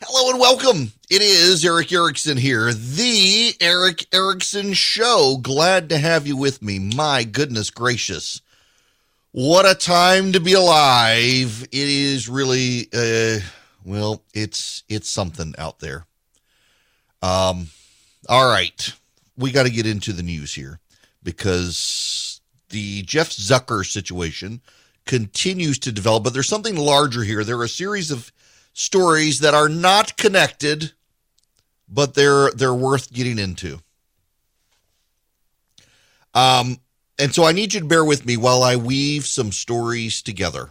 Hello and welcome. It is Erick Erickson here, the Erick Erickson Show. Glad to have you with me. My goodness gracious. What a time to be alive. It is really uh well, it's it's something out there. Um all right. We got to get into the news here because the Jeff Zucker situation continues to develop, but there's something larger here. There are a series of stories that are not connected, but they're they're worth getting into. Um, and so I need you to bear with me while I weave some stories together.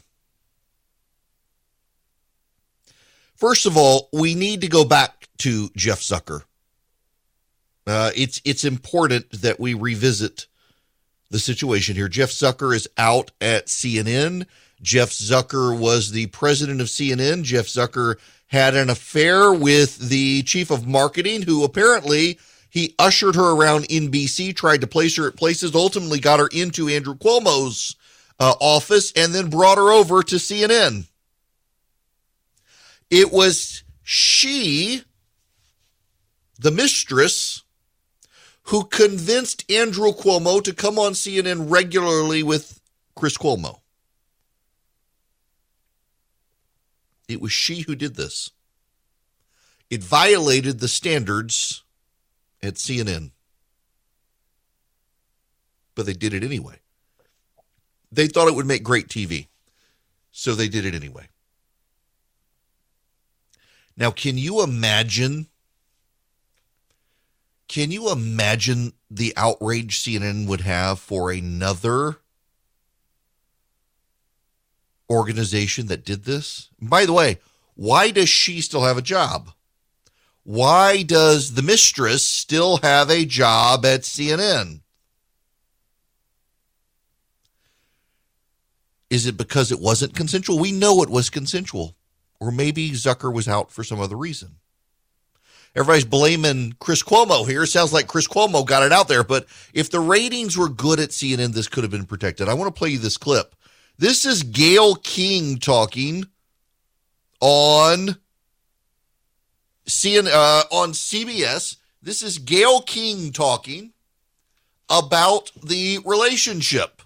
First of all, we need to go back to Jeff Zucker. Uh, it's it's important that we revisit the situation here. Jeff Zucker is out at CNN. Jeff Zucker was the president of CNN. Jeff Zucker had an affair with the chief of marketing, who apparently he ushered her around NBC, tried to place her at places, ultimately got her into Andrew Cuomo's uh, office, and then brought her over to CNN. It was she, the mistress, who convinced Andrew Cuomo to come on CNN regularly with Chris Cuomo. It was she who did this. It violated the standards at CNN. But they did it anyway. They thought it would make great TV. So they did it anyway. Now, can you imagine? Can you imagine the outrage CNN would have for another organization that did this? By the way, why does she still have a job? Why does the mistress still have a job at CNN? Is it because it wasn't consensual? We know it was consensual. Or maybe Zucker was out for some other reason. Everybody's blaming Chris Cuomo here. Sounds like Chris Cuomo got it out there. But if the ratings were good at CNN, this could have been protected. I want to play you this clip. This is Gayle King talking on CN, uh, on CBS. This is Gayle King talking about the relationship.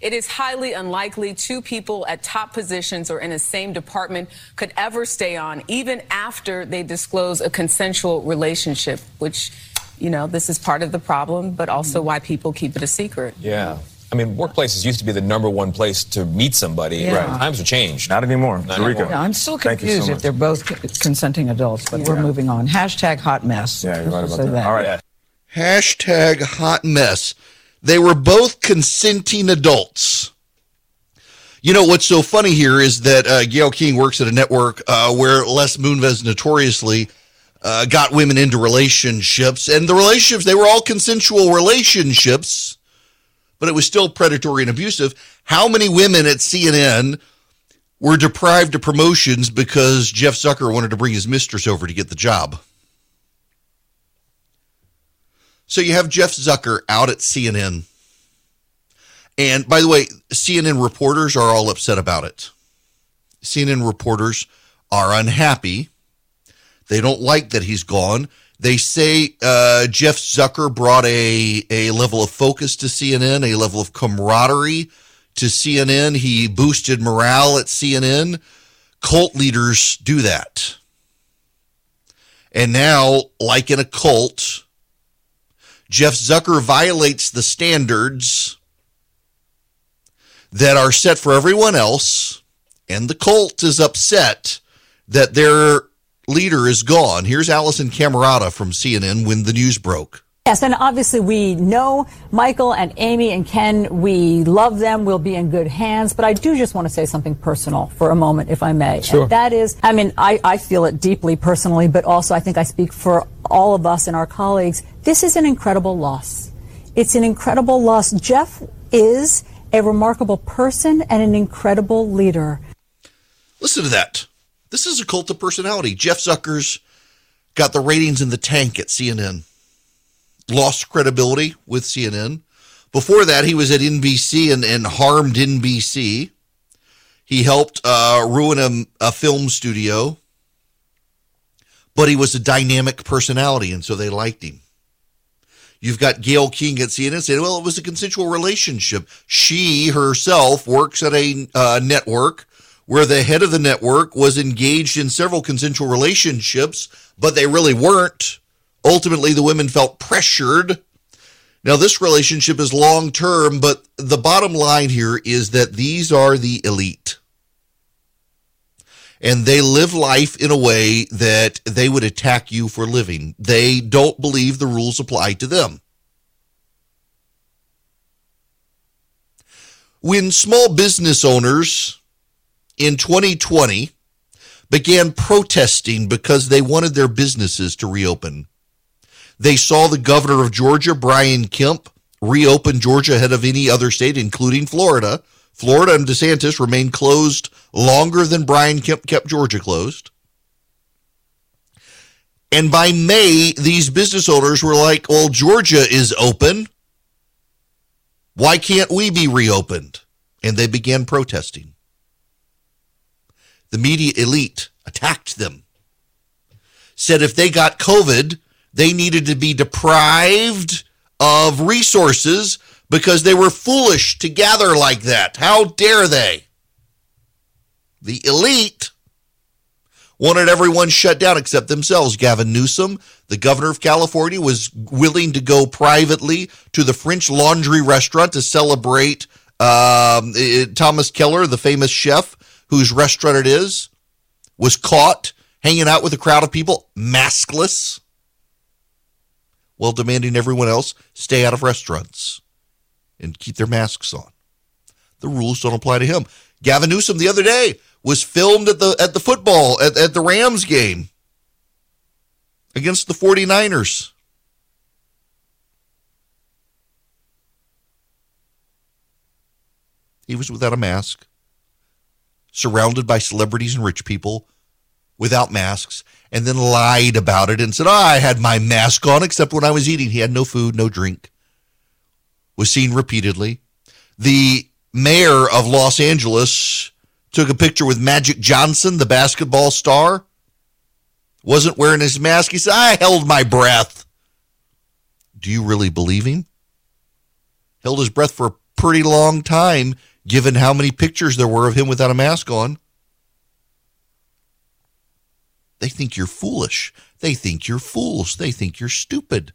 It is highly unlikely two people at top positions or in the same department could ever stay on, even after they disclose a consensual relationship, which, you know, this is part of the problem, but also why people keep it a secret. Yeah. I mean, workplaces used to be the number one place to meet somebody. Yeah. Right. Times have changed. Not anymore. Not Eureka. anymore. Yeah, I'm still Thank you so confused if they're both consenting adults, but we're moving on. Hashtag hot mess. Yeah, you're right about say that. All right. Yeah. Hashtag hot mess. They were both consenting adults. You know what's so funny here is that uh, Gayle King works at a network uh, where Les Moonves notoriously uh, got women into relationships, and the relationships they were all consensual relationships, but it was still predatory and abusive. How many women at CNN were deprived of promotions because Jeff Zucker wanted to bring his mistress over to get the job? So you have Jeff Zucker out at CNN. And by the way, CNN reporters are all upset about it. CNN reporters are unhappy. They don't like that he's gone. They say uh, Jeff Zucker brought a, a level of focus to CNN, a level of camaraderie to CNN. He boosted morale at CNN. Cult leaders do that. And now, like in a cult, Jeff Zucker violates the standards that are set for everyone else, and the cult is upset that their leader is gone. Here's Alisyn Camerota from CNN when the news broke. Yes, and obviously we know Michael and Amy and Ken. We love them. We'll be in good hands. But I do just want to say something personal for a moment, if I may. Sure. And that is, I mean, I, I feel it deeply personally, but also I think I speak for all of us and our colleagues. This is an incredible loss. It's an incredible loss. Jeff is a remarkable person and an incredible leader. Listen to that. This is a cult of personality. Jeff Zucker's got the ratings in the tank at CNN. Lost credibility with CNN. Before that, he was at NBC and, and harmed NBC. He helped uh, ruin a, a film studio. but he was a dynamic personality, and so they liked him. You've got Gayle King at CNN saying, well, it was a consensual relationship. She herself works at a uh, network where the head of the network was engaged in several consensual relationships, but they really weren't. Ultimately, the women felt pressured. Now, this relationship is long term, but the bottom line here is that these are the elite. And they live life in a way that they would attack you for living. They don't believe the rules apply to them. When small business owners in 2020 began protesting because they wanted their businesses to reopen. They saw the governor of Georgia, Brian Kemp, reopen Georgia ahead of any other state, including Florida. Florida and DeSantis remained closed longer than Brian Kemp kept Georgia closed. And by May, these business owners were like, well, Georgia is open. Why can't we be reopened? And they began protesting the media elite attacked them, said if they got COVID, they needed to be deprived of resources because they were foolish to gather like that. How dare they? The elite wanted everyone shut down except themselves. Gavin Newsom, the governor of California, was willing to go privately to the French Laundry restaurant to celebrate um, Thomas Keller, the famous chef whose restaurant it is, was caught hanging out with a crowd of people, maskless, while demanding everyone else stay out of restaurants and keep their masks on. The rules don't apply to him. Gavin Newsom the other day was filmed at the at the football at, at the Rams game against the 49ers. He was without a mask surrounded by celebrities and rich people without masks and then lied about it and said, oh, I had my mask on except when I was eating. He had no food, no drink. Was seen repeatedly. The mayor of Los Angeles took a picture with Magic Johnson, the basketball star. Wasn't wearing his mask. He said, I held my breath. Do you really believe him? Held his breath for a pretty long time given how many pictures there were of him without a mask on. They think you're foolish. They think you're fools. They think you're stupid.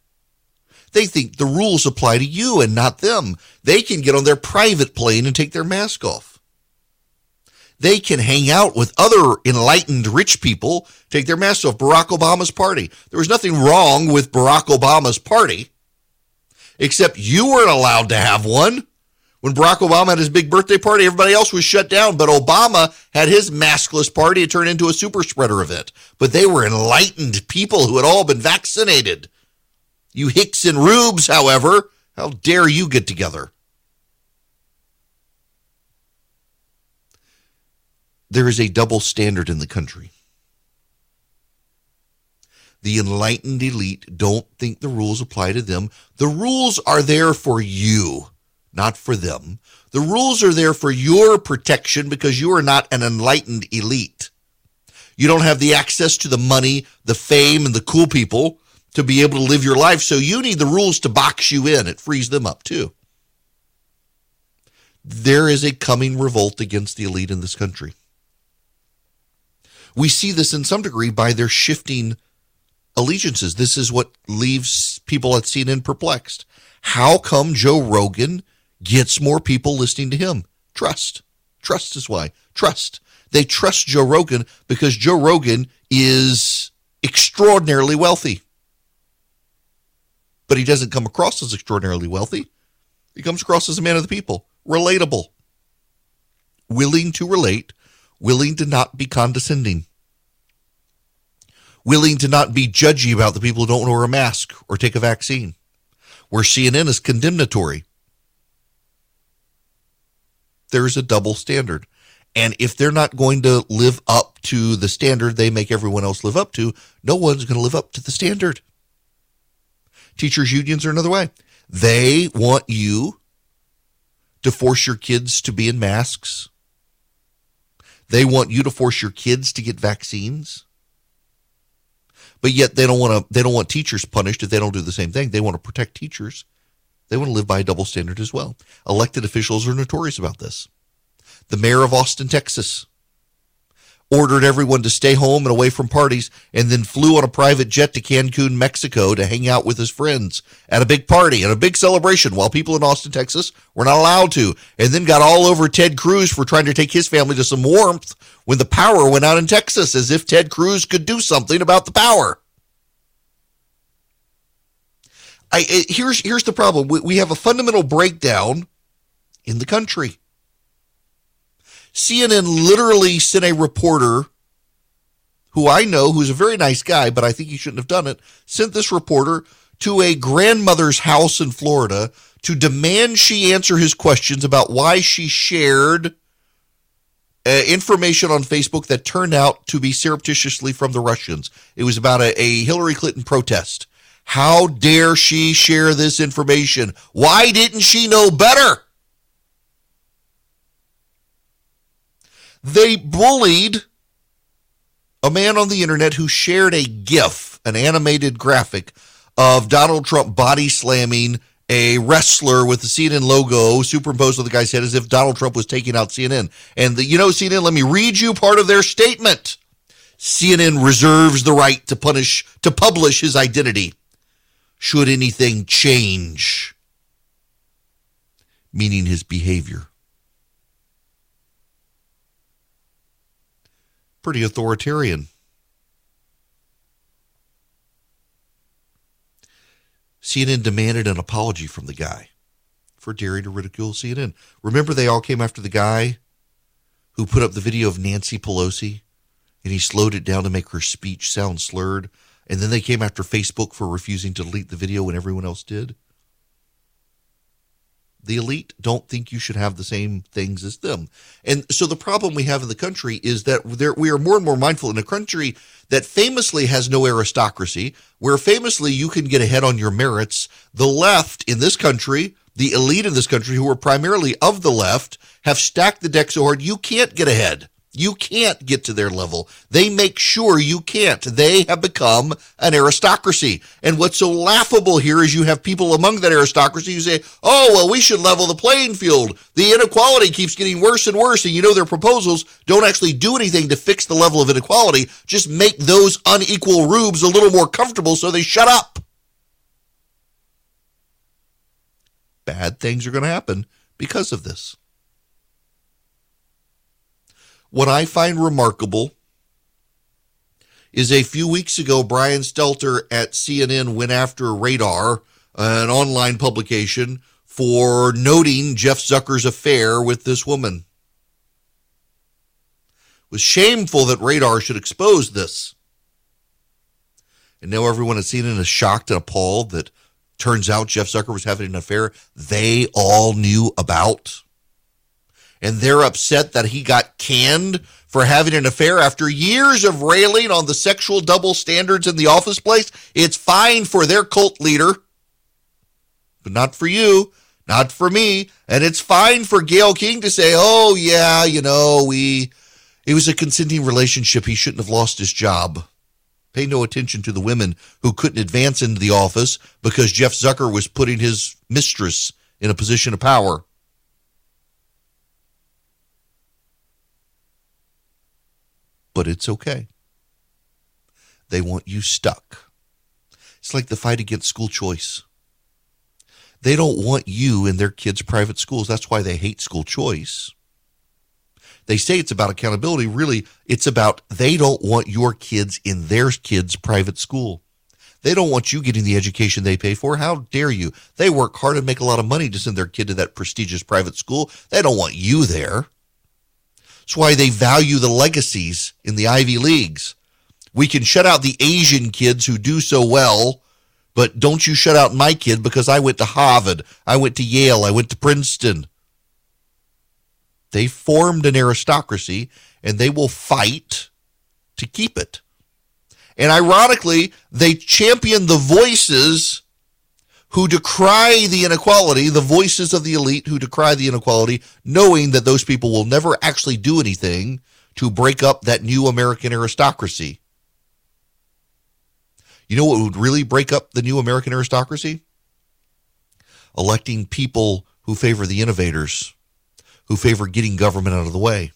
They think the rules apply to you and not them. They can get on their private plane and take their mask off. They can hang out with other enlightened rich people, take their mask off. Barack Obama's party. There was nothing wrong with Barack Obama's party, except you weren't allowed to have one. When Barack Obama had his big birthday party, everybody else was shut down, but Obama had his maskless party. It turned into a super spreader event. But they were enlightened people who had all been vaccinated. You Hicks and Rubes, however, how dare you get together? There is a double standard in the country. The enlightened elite don't think the rules apply to them. The rules are there for you not for them. The rules are there for your protection because you are not an enlightened elite. You don't have the access to the money, the fame, and the cool people to be able to live your life. So you need the rules to box you in. It frees them up too. There is a coming revolt against the elite in this country. We see this in some degree by their shifting allegiances. This is what leaves people at CNN perplexed. How come Joe Rogan gets more people listening to him. Trust. Trust is why. Trust. They trust Joe Rogan because Joe Rogan is extraordinarily wealthy. But he doesn't come across as extraordinarily wealthy. He comes across as a man of the people, relatable, willing to relate, willing to not be condescending, willing to not be judgy about the people who don't wear a mask or take a vaccine. Where CNN is condemnatory, there's a double standard. And if they're not going to live up to the standard they make everyone else live up to, no one's going to live up to the standard. Teachers' unions are another way. They want you to force your kids to be in masks. They want you to force your kids to get vaccines. But yet they don't want to they don't want teachers punished if they don't do the same thing. They want to protect teachers. They want to live by a double standard as well. Elected officials are notorious about this. The mayor of Austin, Texas, ordered everyone to stay home and away from parties, and then flew on a private jet to Cancun, Mexico to hang out with his friends at a big party and a big celebration while people in Austin, Texas were not allowed to, and then got all over Ted Cruz for trying to take his family to some warmth when the power went out in Texas, as if Ted Cruz could do something about the power. I, here's here's the problem. We, we have a fundamental breakdown in the country. CNN literally sent a reporter who I know, who's a very nice guy, but I think he shouldn't have done it, sent this reporter to a grandmother's house in Florida to demand she answer his questions about why she shared uh, information on Facebook that turned out to be surreptitiously from the Russians. It was about a, a Hillary Clinton protest. How dare she share this information? Why didn't she know better? They bullied a man on the internet who shared a GIF, an animated graphic of Donald Trump body slamming a wrestler with the CNN logo superimposed on the guy's head as if Donald Trump was taking out CNN. And the, you know, CNN, let me read you part of their statement. CNN reserves the right to punish, to publish his identity should anything change, meaning his behavior. pretty authoritarian. CNN demanded an apology from the guy for daring to ridicule CNN. Remember, they all came after the guy who put up the video of Nancy Pelosi and he slowed it down to make her speech sound slurred. And then they came after Facebook for refusing to delete the video when everyone else did. The elite don't think you should have the same things as them. And so the problem we have in the country is that there, we are more and more mindful in a country that famously has no aristocracy, where famously you can get ahead on your merits. The left in this country, the elite in this country, who are primarily of the left, have stacked the deck so hard you can't get ahead. You can't get to their level. They make sure you can't. They have become an aristocracy. And what's so laughable here is you have people among that aristocracy who say, oh, well, we should level the playing field. The inequality keeps getting worse and worse. And you know, their proposals don't actually do anything to fix the level of inequality, just make those unequal rubes a little more comfortable so they shut up. Bad things are going to happen because of this. What I find remarkable is a few weeks ago, Brian Stelter at CNN went after Radar, an online publication, for noting Jeff Zucker's affair with this woman. It was shameful that Radar should expose this. And now everyone at CNN is shocked and appalled that turns out Jeff Zucker was having an affair they all knew about and they're upset that he got canned for having an affair after years of railing on the sexual double standards in the office place. It's fine for their cult leader, but not for you, not for me. And it's fine for Gayle King to say, oh, yeah, you know, we, it was a consenting relationship. He shouldn't have lost his job. Pay no attention to the women who couldn't advance into the office because Jeff Zucker was putting his mistress in a position of power. But it's okay. They want you stuck. It's like the fight against school choice. They don't want you in their kids' private schools. That's why they hate school choice. They say it's about accountability. Really, it's about they don't want your kids in their kids' private school. They don't want you getting the education they pay for. How dare you? They work hard and make a lot of money to send their kid to that prestigious private school. They don't want you there. That's why they value the legacies in the Ivy Leagues. We can shut out the Asian kids who do so well, but don't you shut out my kid because I went to Harvard, I went to Yale, I went to Princeton. They formed an aristocracy and they will fight to keep it. And ironically, they champion the voices who decry the inequality, the voices of the elite who decry the inequality, knowing that those people will never actually do anything to break up that new American aristocracy. You know what would really break up the new American aristocracy? Electing people who favor the innovators, who favor getting government out of the way,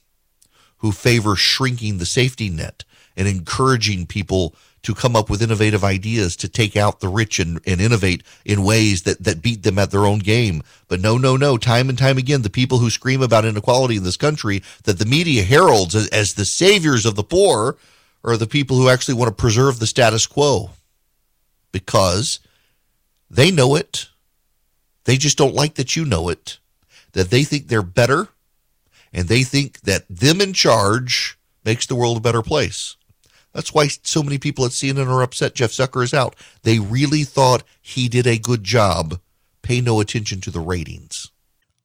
who favor shrinking the safety net and encouraging people to come up with innovative ideas to take out the rich and, and innovate in ways that, that beat them at their own game. But no, no, no. Time and time again, the people who scream about inequality in this country that the media heralds as, as the saviors of the poor are the people who actually want to preserve the status quo because they know it. They just don't like that you know it, that they think they're better and they think that them in charge makes the world a better place. That's why so many people at CNN are upset Jeff Zucker is out. They really thought he did a good job. Pay no attention to the ratings.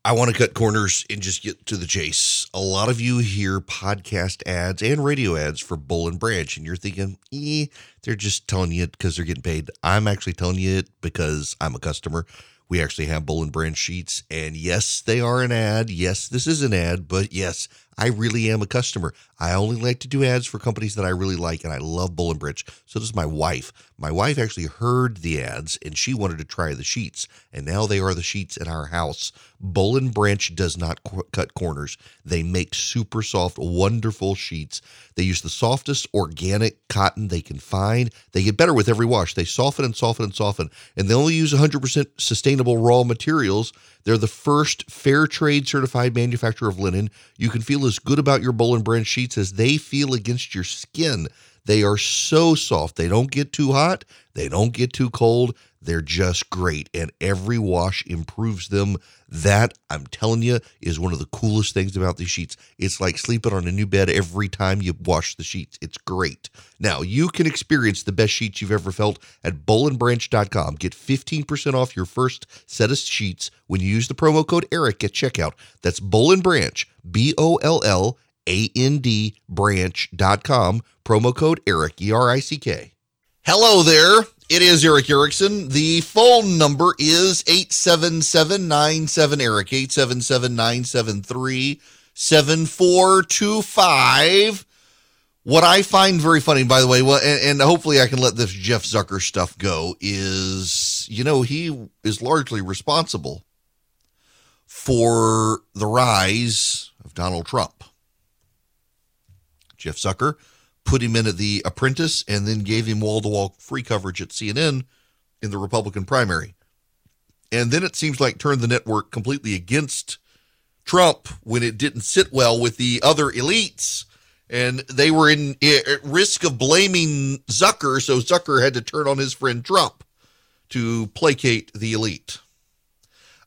I want to cut corners and just get to the chase. A lot of you hear podcast ads and radio ads for Boll and Branch, and you're thinking, eh, they're just telling you it because they're getting paid. I'm actually telling you it because I'm a customer. We actually have Boll and Branch sheets, and yes, they are an ad. Yes, this is an ad, but yes, I really am a customer. I only like to do ads for companies that I really like, and I love Branch. So does my wife. My wife actually heard the ads, and she wanted to try the sheets, and now they are the sheets in our house. Boll and Branch does not qu- cut corners. They make super soft, wonderful sheets. They use the softest organic cotton they can find. They get better with every wash. They soften and soften and soften, and they only use 100% sustainable raw materials. They're the first fair trade certified manufacturer of linen. You can feel as good about your Boll and Branch sheets as they feel against your skin. They are so soft. They don't get too hot. They don't get too cold. They're just great. And every wash improves them. That, I'm telling you, is one of the coolest things about these sheets. It's like sleeping on a new bed every time you wash the sheets. It's great. Now, you can experience the best sheets you've ever felt at bollandbranch.com. Get 15% off your first set of sheets when you use the promo code ERICK at checkout. That's Boll and Branch, B O L L A N D branch.com. Promo code ERICK, E R I C K. Hello there. It is Erick Erickson. The phone number is 877-97-ERICK, 877-973-7425. What I find very funny, by the way, well, and, and hopefully I can let this Jeff Zucker stuff go, is, you know, he is largely responsible for the rise of Donald Trump. Jeff Zucker put him in at The Apprentice and then gave him wall to wall free coverage at CNN in the Republican primary. And then it seems like turned the network completely against Trump when it didn't sit well with the other elites. And they were in at risk of blaming Zucker, so Zucker had to turn on his friend Trump to placate the elite.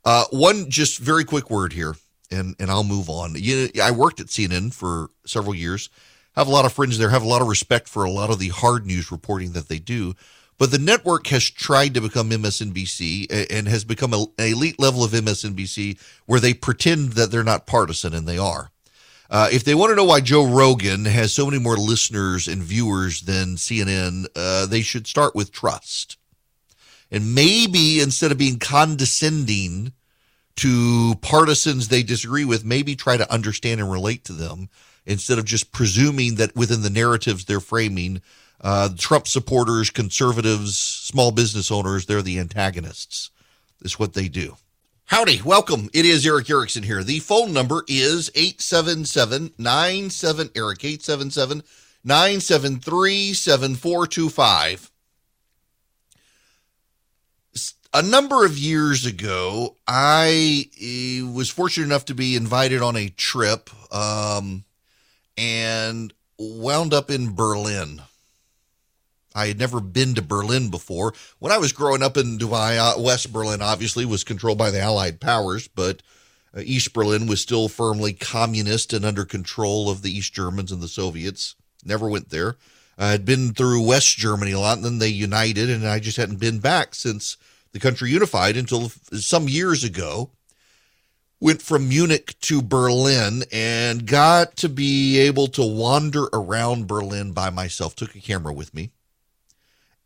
Uh, one just very quick word here, and and I'll move on. You I worked at CNN for several years have a lot of friends there, have a lot of respect for a lot of the hard news reporting that they do. But the network has tried to become MSNBC and has become an elite level of MSNBC where they pretend that they're not partisan and they are. Uh, if they want to know why Joe Rogan has so many more listeners and viewers than CNN, uh, they should start with trust. And maybe instead of being condescending to partisans they disagree with, maybe try to understand and relate to them instead of just presuming that within the narratives they're framing, uh, Trump supporters, conservatives, small business owners, they're the antagonists. Is what they do. Howdy, welcome. It is Erick Erickson here. The phone number is 877 97 Erick, 877 973 7425. A number of years ago, I uh, was fortunate enough to be invited on a trip. Um, and wound up in Berlin. I had never been to Berlin before. When I was growing up in Dubai, uh, West Berlin obviously was controlled by the Allied powers, but uh, East Berlin was still firmly communist and under control of the East Germans and the Soviets. Never went there. I had been through West Germany a lot, and then they united, and I just hadn't been back since the country unified until some years ago went from Munich to Berlin and got to be able to wander around Berlin by myself. Took a camera with me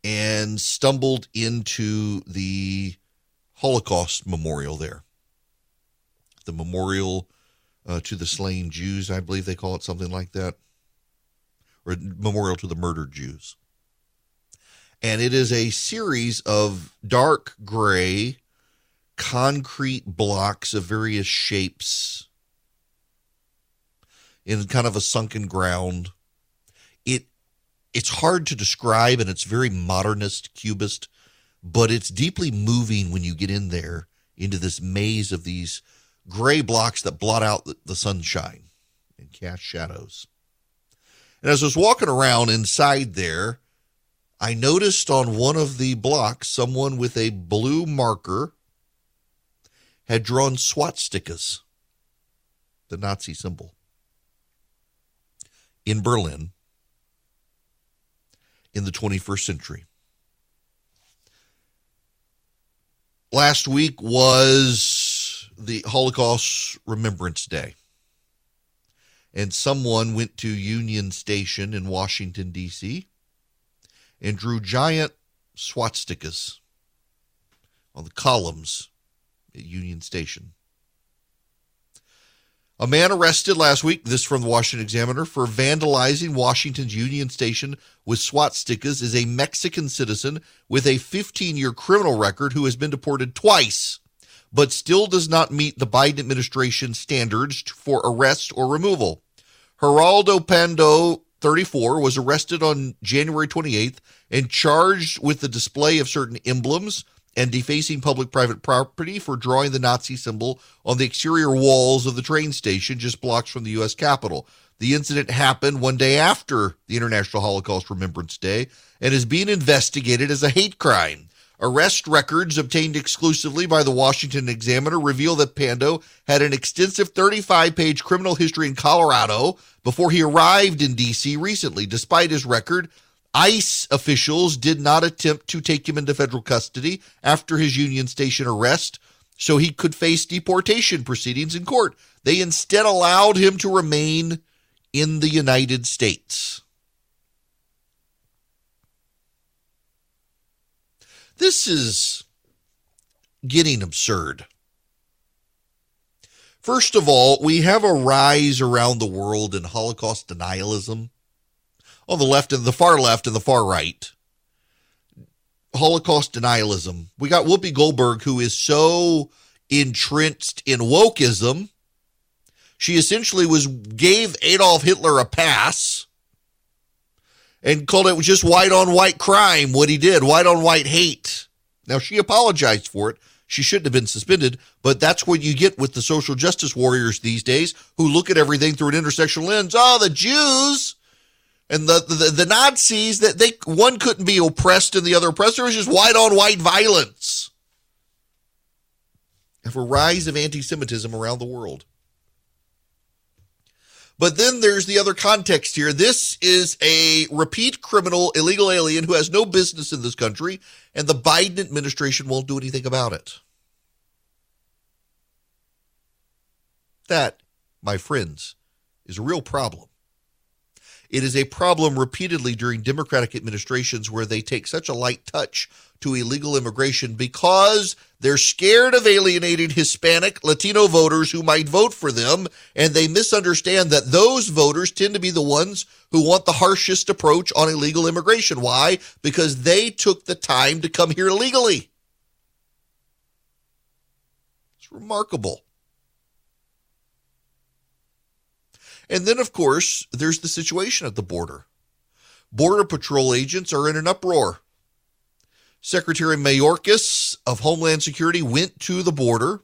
and stumbled into the Holocaust memorial there. The memorial uh, to the slain Jews, I believe they call it something like that, or memorial to the murdered Jews. And it is a series of dark gray concrete blocks of various shapes in kind of a sunken ground. It it's hard to describe and it's very modernist cubist, but it's deeply moving when you get in there into this maze of these gray blocks that blot out the, the sunshine and cast shadows. And as I was walking around inside there, I noticed on one of the blocks someone with a blue marker had drawn swastikas, the Nazi symbol, in Berlin in the 21st century. Last week was the Holocaust Remembrance Day. And someone went to Union Station in Washington, D.C., and drew giant swastikas on the columns at Union Station. A man arrested last week, this from the Washington Examiner, for vandalizing Washington's Union Station with swastikas is a Mexican citizen with a 15 year criminal record who has been deported twice, but still does not meet the Biden administration standards for arrest or removal. Geraldo Pando, 34, was arrested on January 28th and charged with the display of certain emblems and defacing public private property for drawing the Nazi symbol on the exterior walls of the train station just blocks from the U.S. Capitol. The incident happened one day after the International Holocaust Remembrance Day and is being investigated as a hate crime. Arrest records obtained exclusively by the Washington Examiner reveal that Pando had an extensive 35 page criminal history in Colorado before he arrived in D.C. recently. Despite his record, ICE officials did not attempt to take him into federal custody after his Union Station arrest so he could face deportation proceedings in court. They instead allowed him to remain in the United States. This is getting absurd. First of all, we have a rise around the world in Holocaust denialism on the left and the far left and the far right. Holocaust denialism. We got Whoopi Goldberg, who is so entrenched in wokeism. She essentially was gave Adolf Hitler a pass and called it just white on white crime what he did, white on white hate. Now she apologized for it. She shouldn't have been suspended, but that's what you get with the social justice warriors these days who look at everything through an intersectional lens. Oh, the Jews and the, the, the Nazis that they one couldn't be oppressed and the other oppressed. It was just white on white violence. Of a rise of anti-Semitism around the world. But then there's the other context here. This is a repeat criminal, illegal alien who has no business in this country, and the Biden administration won't do anything about it. That, my friends, is a real problem. It is a problem repeatedly during Democratic administrations where they take such a light touch to illegal immigration because they're scared of alienated Hispanic, Latino voters who might vote for them, and they misunderstand that those voters tend to be the ones who want the harshest approach on illegal immigration. Why? Because they took the time to come here illegally. It's remarkable. And then, of course, there's the situation at the border. Border Patrol agents are in an uproar. Secretary Mayorkas of Homeland Security went to the border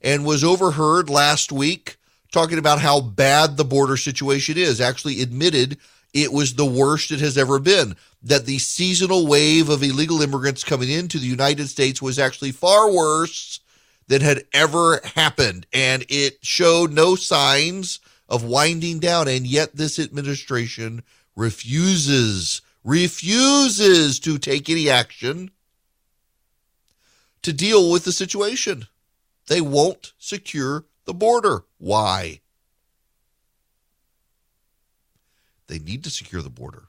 and was overheard last week talking about how bad the border situation is, actually admitted it was the worst it has ever been. That the seasonal wave of illegal immigrants coming into the United States was actually far worse than had ever happened. And it showed no signs of winding down. And yet this administration refuses, refuses to take any action to deal with the situation. They won't secure the border. Why? They need to secure the border.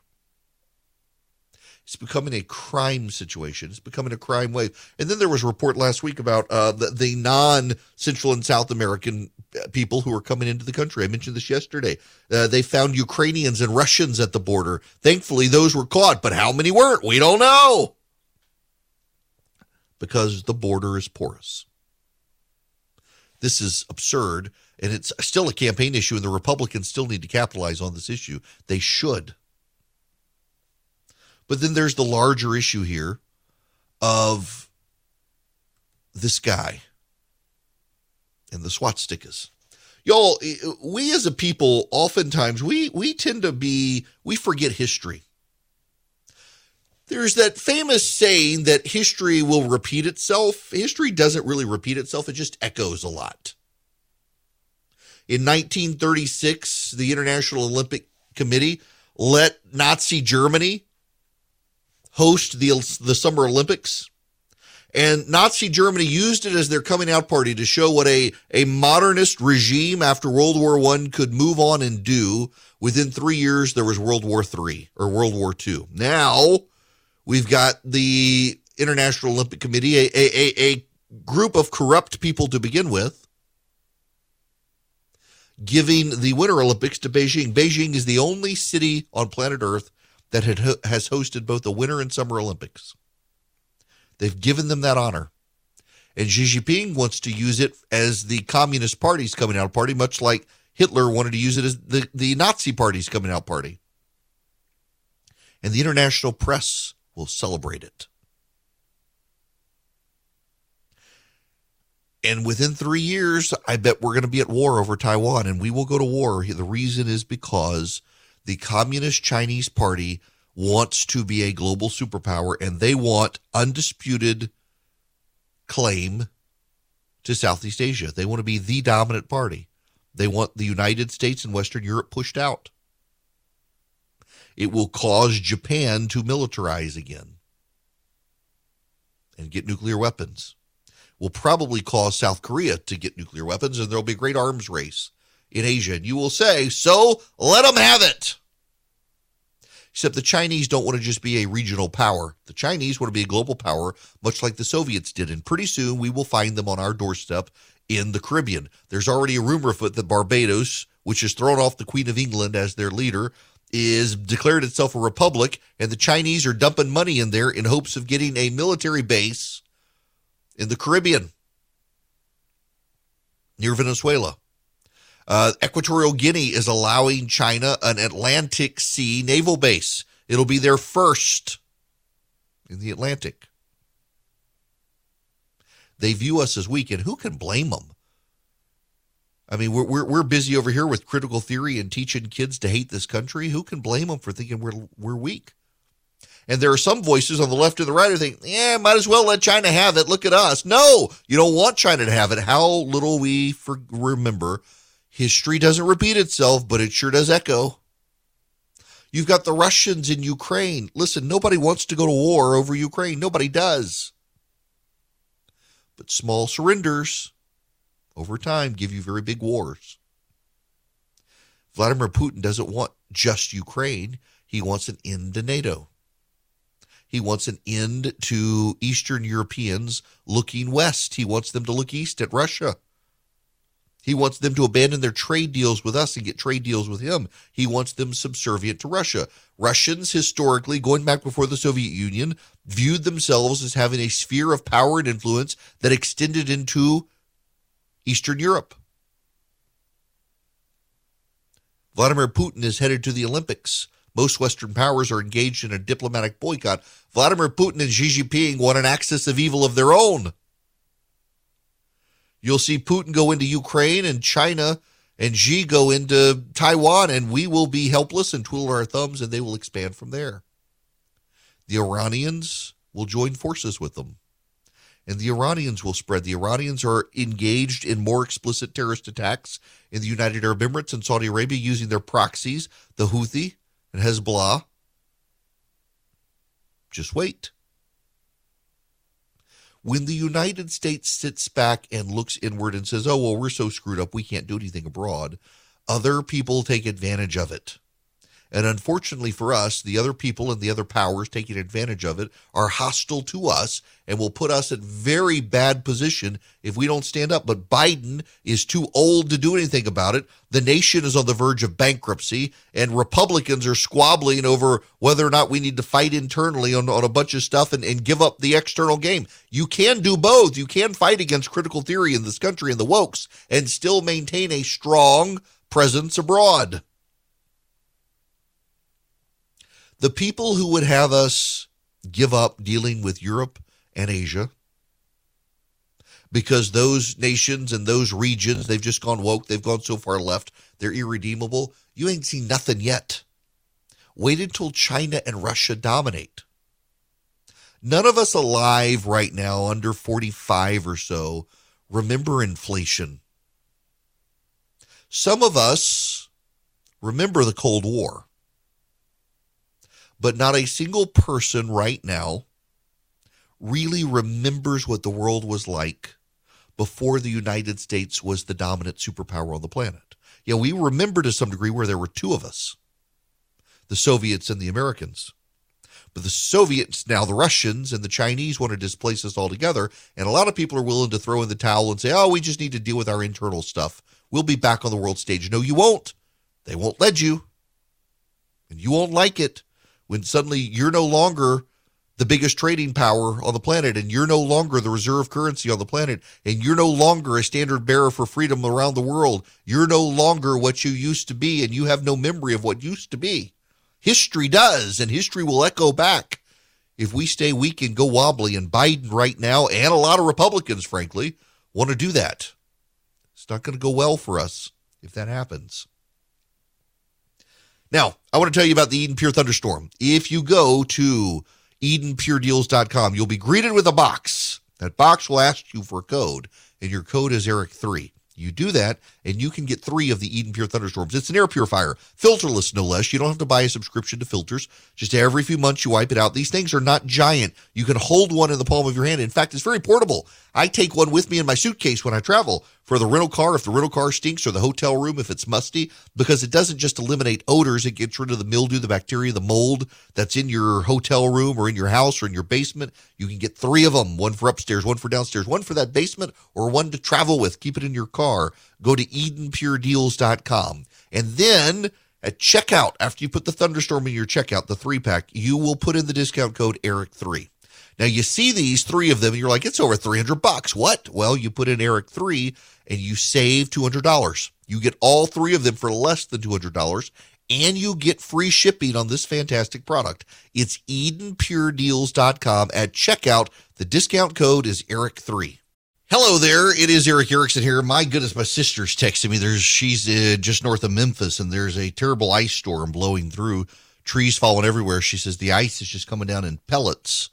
It's becoming a crime situation. It's becoming a crime wave. And then there was a report last week about uh, the, the non Central and South American uh, people who are coming into the country. I mentioned this yesterday. Uh, they found Ukrainians and Russians at the border. Thankfully, those were caught, but how many weren't? We don't know because the border is porous. This is absurd, and it's still a campaign issue, and the Republicans still need to capitalize on this issue. They should. But then there's the larger issue here of this guy and the swastikas. Y'all, we as a people, oftentimes we we tend to be we forget history. There's that famous saying that history will repeat itself. History doesn't really repeat itself, it just echoes a lot. In 1936, the International Olympic Committee let Nazi Germany host the, the Summer Olympics. And Nazi Germany used it as their coming out party to show what a, a modernist regime after World War I could move on and do. Within three years, there was World War III or World War II. Now, we've got the International Olympic Committee, a, a, a group of corrupt people to begin with, giving the Winter Olympics to Beijing. Beijing is the only city on planet Earth that had, has hosted both the Winter and Summer Olympics. They've given them that honor. And Xi Jinping wants to use it as the Communist Party's coming out party, much like Hitler wanted to use it as the, the Nazi Party's coming out party. And the international press will celebrate it. And within three years, I bet we're going to be at war over Taiwan and we will go to war. The reason is because the Communist Chinese Party wants to be a global superpower and they want undisputed claim to Southeast Asia. They want to be the dominant party. They want the United States and Western Europe pushed out. It will cause Japan to militarize again and get nuclear weapons. Will probably cause South Korea to get nuclear weapons, and there'll be a great arms race in Asia. And you will say, so let them have it. Except the Chinese don't want to just be a regional power. The Chinese want to be a global power, much like the Soviets did. And pretty soon we will find them on our doorstep in the Caribbean. There's already a rumor afoot that Barbados, which has thrown off the Queen of England as their leader, is declared itself a republic, and the Chinese are dumping money in there in hopes of getting a military base in the Caribbean near Venezuela. Uh, Equatorial Guinea is allowing China an Atlantic Sea naval base. It'll be their first in the Atlantic. They view us as weak, and who can blame them? I mean, we're, we're, we're busy over here with critical theory and teaching kids to hate this country. Who can blame them for thinking we're, we're weak? And there are some voices on the left and the right who think, yeah, might as well let China have it. Look at us. No, you don't want China to have it. How little we for, remember History doesn't repeat itself, but it sure does echo. You've got the Russians in Ukraine. Listen, nobody wants to go to war over Ukraine. Nobody does. But small surrenders over time give you very big wars. Vladimir Putin doesn't want just Ukraine, he wants an end to NATO. He wants an end to Eastern Europeans looking west. He wants them to look east at Russia. He wants them to abandon their trade deals with us and get trade deals with him. He wants them subservient to Russia. Russians, historically, going back before the Soviet Union, viewed themselves as having a sphere of power and influence that extended into Eastern Europe. Vladimir Putin is headed to the Olympics. Most Western powers are engaged in a diplomatic boycott. Vladimir Putin and Xi Jinping want an axis of evil of their own. You'll see Putin go into Ukraine and China and Xi go into Taiwan, and we will be helpless and twiddle our thumbs, and they will expand from there. The Iranians will join forces with them, and the Iranians will spread. The Iranians are engaged in more explicit terrorist attacks in the United Arab Emirates and Saudi Arabia using their proxies, the Houthi and Hezbollah. Just wait when the United States sits back and looks inward and says, oh, well, we're so screwed up, we can't do anything abroad, other people take advantage of it. And unfortunately for us, the other people and the other powers taking advantage of it are hostile to us and will put us at very bad position if we don't stand up. But Biden is too old to do anything about it. The nation is on the verge of bankruptcy, and Republicans are squabbling over whether or not we need to fight internally on, on a bunch of stuff and, and give up the external game. You can do both. You can fight against critical theory in this country and the wokes and still maintain a strong presence abroad. The people who would have us give up dealing with Europe and Asia because those nations and those regions, they've just gone woke, they've gone so far left, they're irredeemable. You ain't seen nothing yet. Wait until China and Russia dominate. None of us alive right now, under 45 or so, remember inflation. Some of us remember the Cold War but not a single person right now really remembers what the world was like before the United States was the dominant superpower on the planet. Yeah, we remember to some degree where there were two of us the Soviets and the Americans. But the Soviets, now the Russians and the Chinese want to displace us altogether. And a lot of people are willing to throw in the towel and say, oh, we just need to deal with our internal stuff. We'll be back on the world stage. No, you won't. They won't let you. And you won't like it when suddenly you're no longer the biggest trading power on the planet and you're no longer the reserve currency on the planet and you're no longer a standard bearer for freedom around the world. You're no longer what you used to be and you have no memory of what used to be. History does and history will echo back if we stay weak and go wobbly and Biden right now and a lot of Republicans frankly want to do that. It's not going to go well for us if that happens. Now, I want to tell you about the Eden Pure Thunderstorm. If you go to EdenPureDeals.com, you'll be greeted with a box. That box will ask you for a code, and your code is Eric3. You do that, and you can get three of the Eden Pure Thunderstorms. It's an air purifier, filterless no less. You don't have to buy a subscription to filters. Just every few months you wipe it out. These things are not giant. You can hold one in the palm of your hand. In fact, it's very portable. I take one with me in my suitcase when I travel for the rental car if the rental car stinks or the hotel room if it's musty because it doesn't just eliminate odors it gets rid of the mildew the bacteria the mold that's in your hotel room or in your house or in your basement you can get three of them one for upstairs one for downstairs one for that basement or one to travel with keep it in your car go to edenpuredeals.com and then at checkout after you put the thunderstorm in your checkout the three pack you will put in the discount code eric3 now you see these three of them and you're like, it's over 300 bucks. What? Well, you put in Eric three and you save $200. You get all three of them for less than $200 and you get free shipping on this fantastic product. It's EdenPureDeals.com at checkout. The discount code is Eric3. Hello there. It is Erick Erickson here. My goodness, my sister's texting me. There's she's uh, just north of Memphis and there's a terrible ice storm blowing through, trees falling everywhere. She says the ice is just coming down in pellets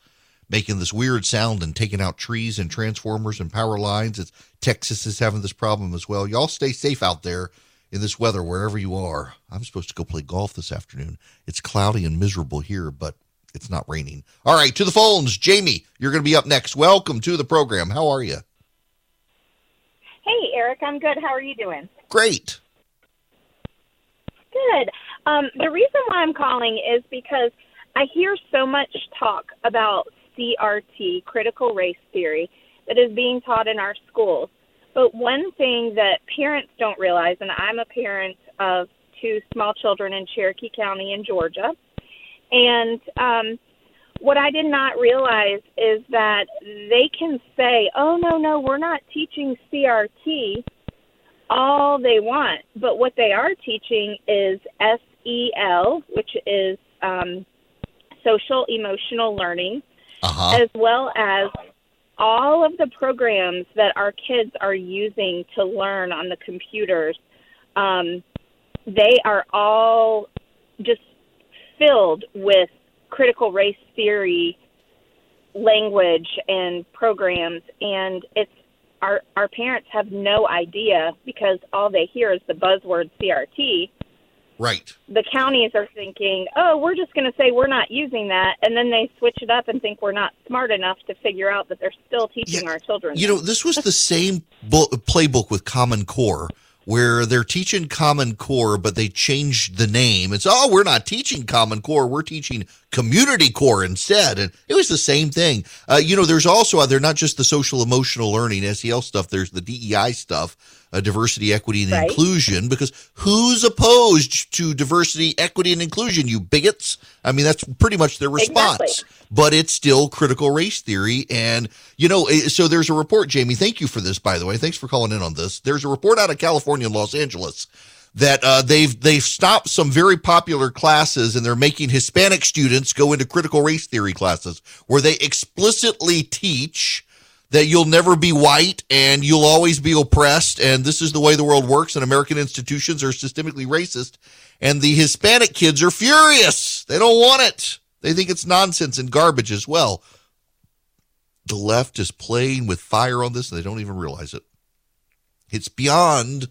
making this weird sound and taking out trees and transformers and power lines. It's, Texas is having this problem as well. Y'all stay safe out there in this weather wherever you are. I'm supposed to go play golf this afternoon. It's cloudy and miserable here, but it's not raining. All right, to the phones. Jamie, you're going to be up next. Welcome to the program. How are you? Hey, Erick. I'm good. How are you doing? Great. Good. Um, the reason why I'm calling is because I hear so much talk about CRT, critical race theory, that is being taught in our schools. But one thing that parents don't realize, and I'm a parent of two small children in Cherokee County in Georgia, and um, what I did not realize is that they can say, oh, no, no, we're not teaching CRT all they want, but what they are teaching is SEL, which is um, social emotional learning uh-huh. as well as all of the programs that our kids are using to learn on the computers. Um, they are all just filled with critical race theory language and programs and it's our our parents have no idea because all they hear is the buzzword CRT Right. The counties are thinking, oh, we're just going to say we're not using that. And then they switch it up and think we're not smart enough to figure out that they're still teaching yeah. our children. You know, this was the same book, playbook with Common Core where they're teaching Common Core, but they changed the name. It's oh, we're not teaching Common Core, we're teaching Community Core instead, and it was the same thing. Uh, you know, there's also uh, they're not just the social emotional learning SEL stuff. There's the DEI stuff uh, diversity, equity, and right. inclusion. Because who's opposed to diversity, equity, and inclusion? You bigots. I mean, that's pretty much their response. Exactly. But it's still critical race theory. And, you know, eh, so there's a report, Jamie. Thank you for this, by the way. Thanks for calling in on this. There's a report out of California and Los Angeles that uh, they've they've stopped some very popular classes and they're making Hispanic students go into critical race theory classes where they explicitly teach that you'll never be white and you'll always be oppressed and this is the way the world works and American institutions are systemically racist and the Hispanic kids are furious. They don't want it. They think it's nonsense and garbage as well. The left is playing with fire on this and they don't even realize it. It's beyond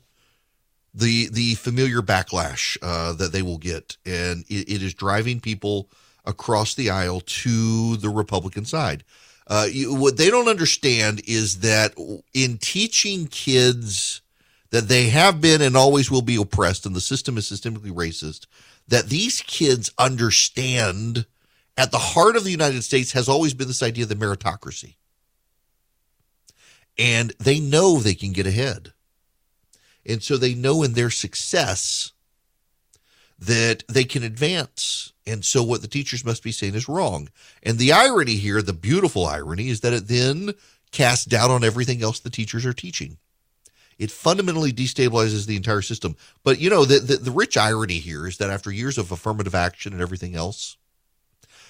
the the familiar backlash uh, that they will get, and it, it is driving people across the aisle to the Republican side. Uh, you, what they don't understand is that in teaching kids that they have been and always will be oppressed and the system is systemically racist, that these kids understand at the heart of the United States has always been this idea of the meritocracy. And they know they can get ahead. And so they know in their success that they can advance and so what the teachers must be saying is wrong. And the irony here, the beautiful irony, is that it then casts doubt on everything else the teachers are teaching. It fundamentally destabilizes the entire system. But you know, the, the, the rich irony here is that after years of affirmative action and everything else,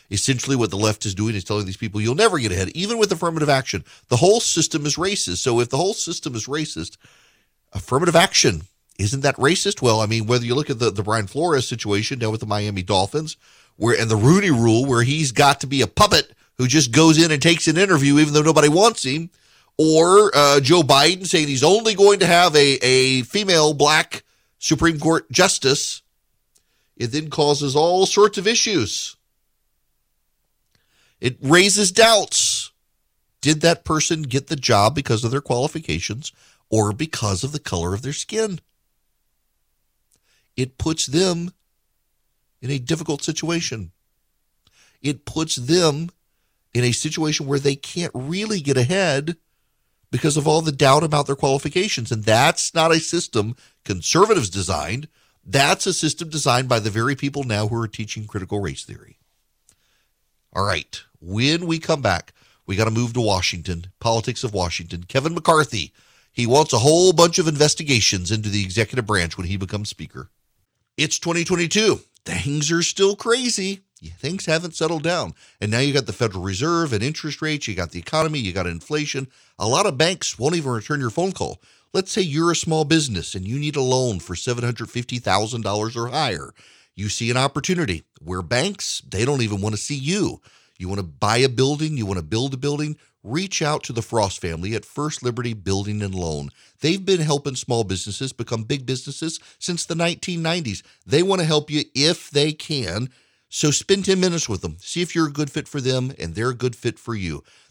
essentially what the left is doing is telling these people you'll never get ahead, even with affirmative action. The whole system is racist. So if the whole system is racist, affirmative action isn't that racist? Well, I mean, whether you look at the, the Brian Flores situation now with the Miami Dolphins, where and the Rooney Rule, where he's got to be a puppet who just goes in and takes an interview even though nobody wants him, or uh, Joe Biden saying he's only going to have a, a female black Supreme Court justice, it then causes all sorts of issues. It raises doubts. Did that person get the job because of their qualifications or because of the color of their skin? It puts them in a difficult situation. It puts them in a situation where they can't really get ahead because of all the doubt about their qualifications. And that's not a system conservatives designed. That's a system designed by the very people now who are teaching critical race theory. All right. When we come back, we got to move to Washington, politics of Washington. Kevin McCarthy, he wants a whole bunch of investigations into the executive branch when he becomes speaker. It's 2022. Things are still crazy. Things haven't settled down. And now you got the Federal Reserve and interest rates, you got the economy, you got inflation. A lot of banks won't even return your phone call. Let's say you're a small business and you need a loan for $750,000 or higher. You see an opportunity where banks, they don't even want to see you. You want to buy a building, you want to build a building, reach out to the Frost family at First Liberty Building and Loan. They've been helping small businesses become big businesses since the 1990s. They want to help you if they can. So spend 10 minutes with them. See if you're a good fit for them and they're a good fit for you.